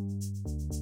Música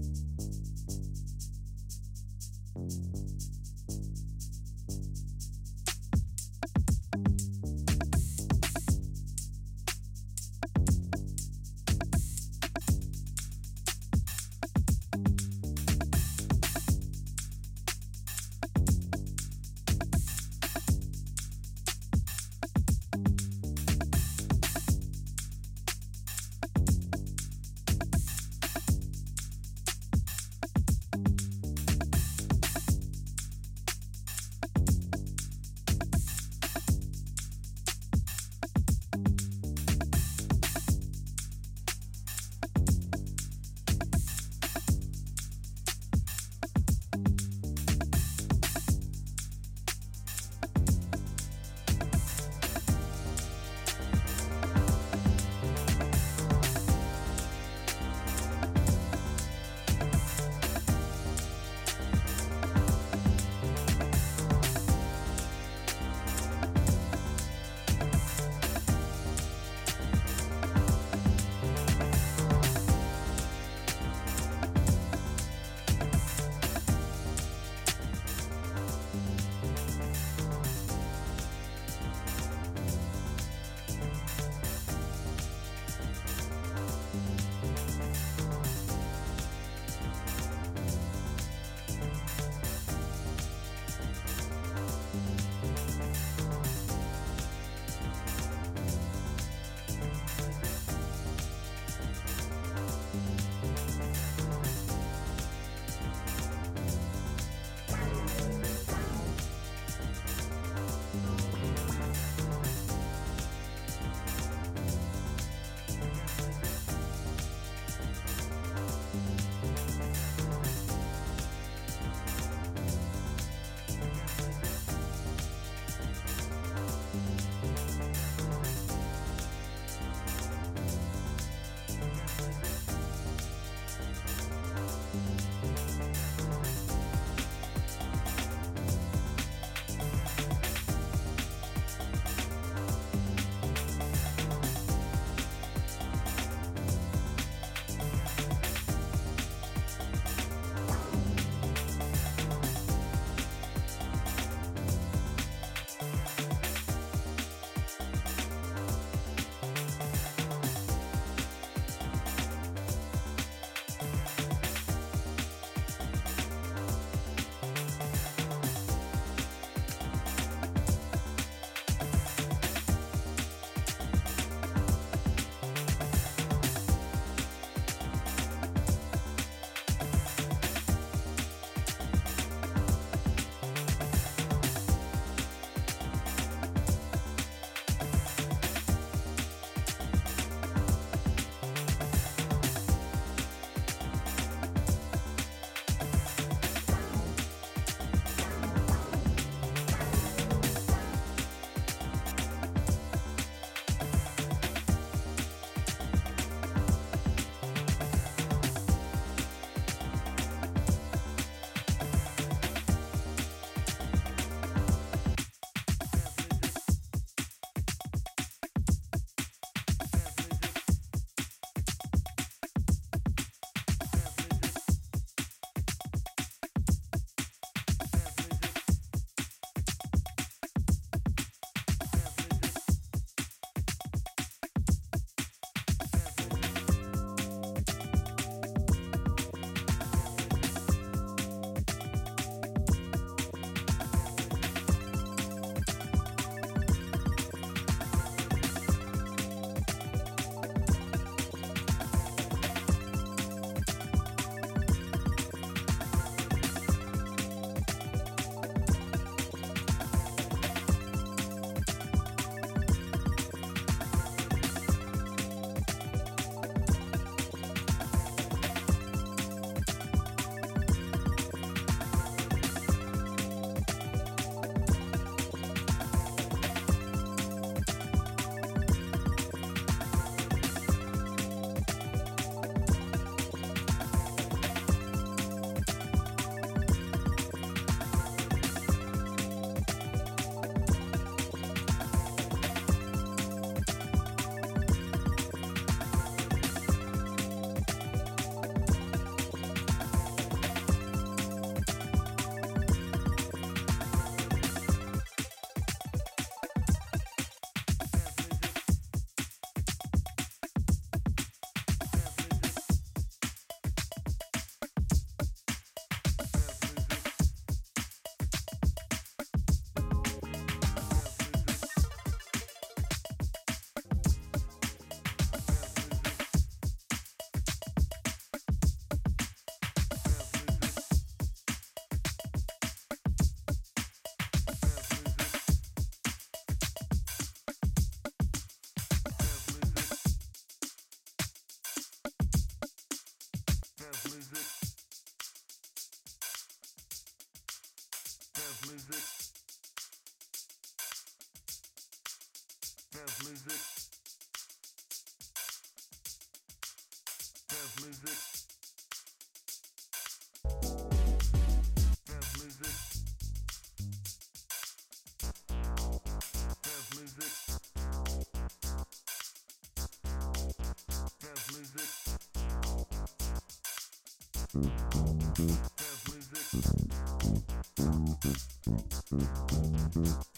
Dance music. Dance music. Music. Thank you.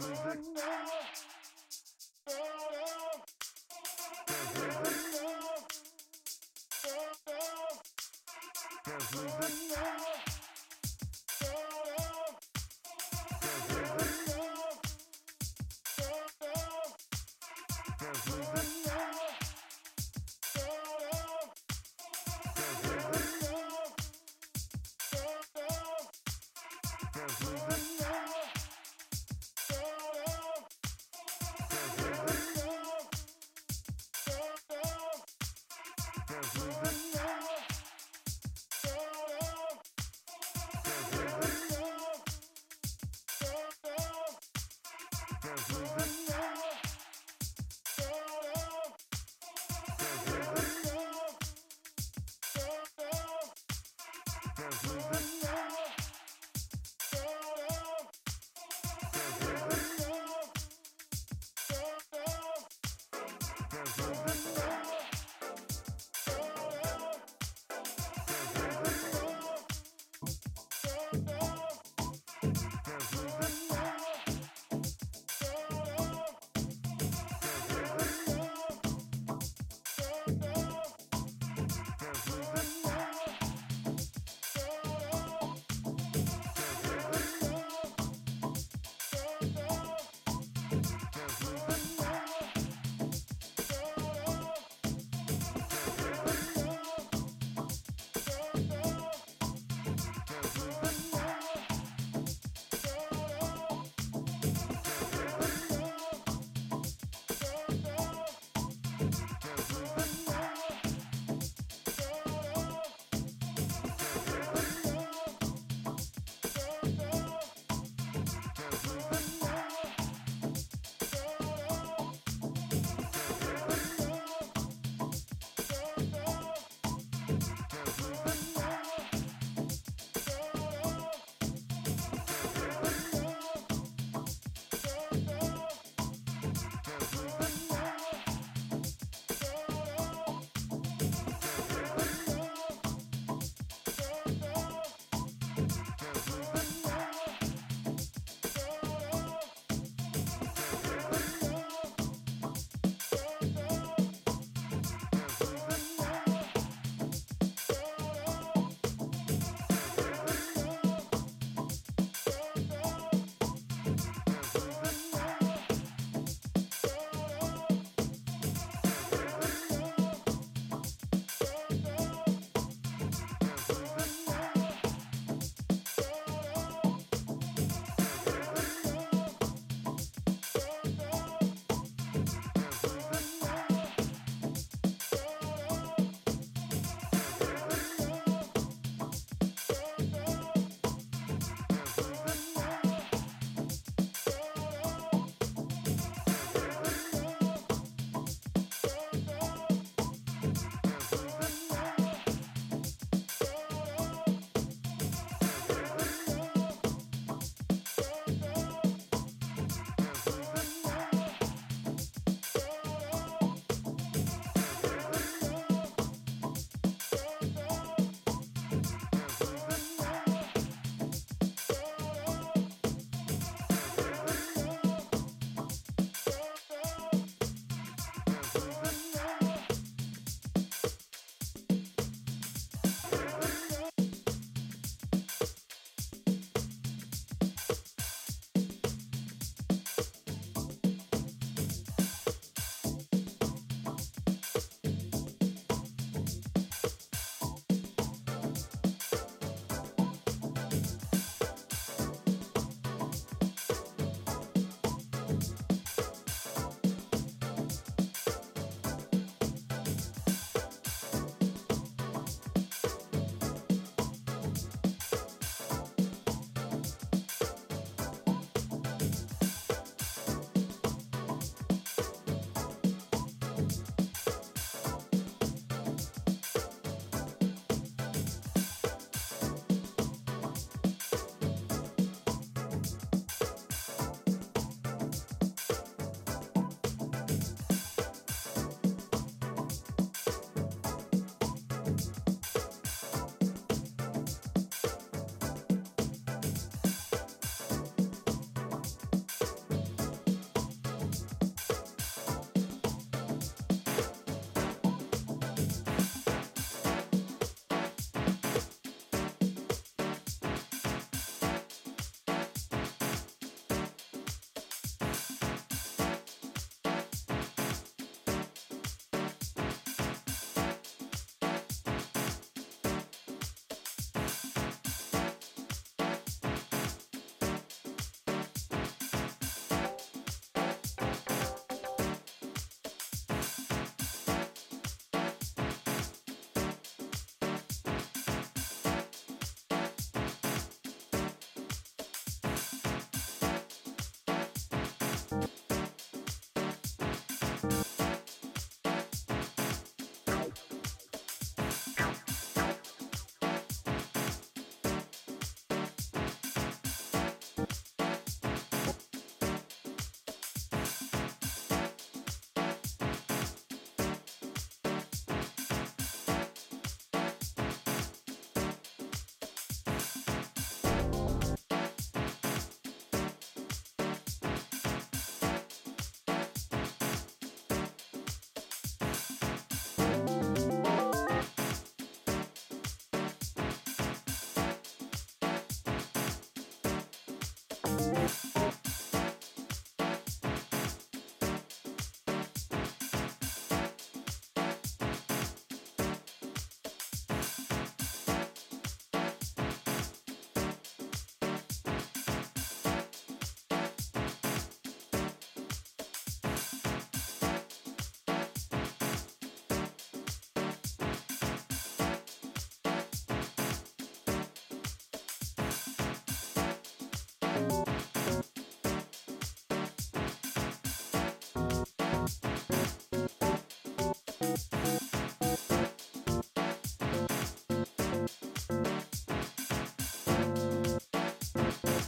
music. Thank you. you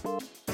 you